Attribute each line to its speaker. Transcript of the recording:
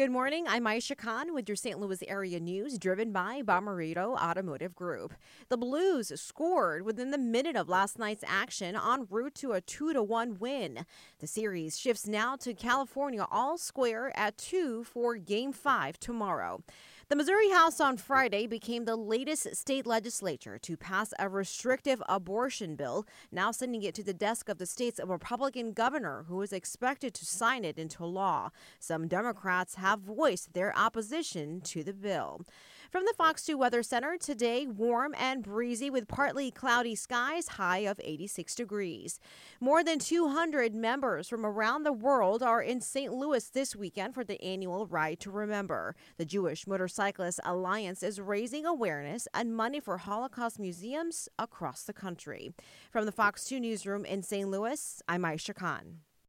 Speaker 1: Good morning. I'm Aisha Khan with your St. Louis area news, driven by Bommarito Automotive Group. The Blues scored within the minute of last night's action en route to a 2 to 1 win. The series shifts now to California All Square at 2 for Game 5 tomorrow. The Missouri House on Friday became the latest state legislature to pass a restrictive abortion bill, now sending it to the desk of the state's Republican governor, who is expected to sign it into law. Some Democrats have voiced their opposition to the bill. From the Fox 2 Weather Center, today warm and breezy with partly cloudy skies, high of 86 degrees. More than 200 members from around the world are in St. Louis this weekend for the annual Ride to Remember. The Jewish Motorcyclist Alliance is raising awareness and money for Holocaust museums across the country. From the Fox 2 newsroom in St. Louis, I'm Aisha Khan.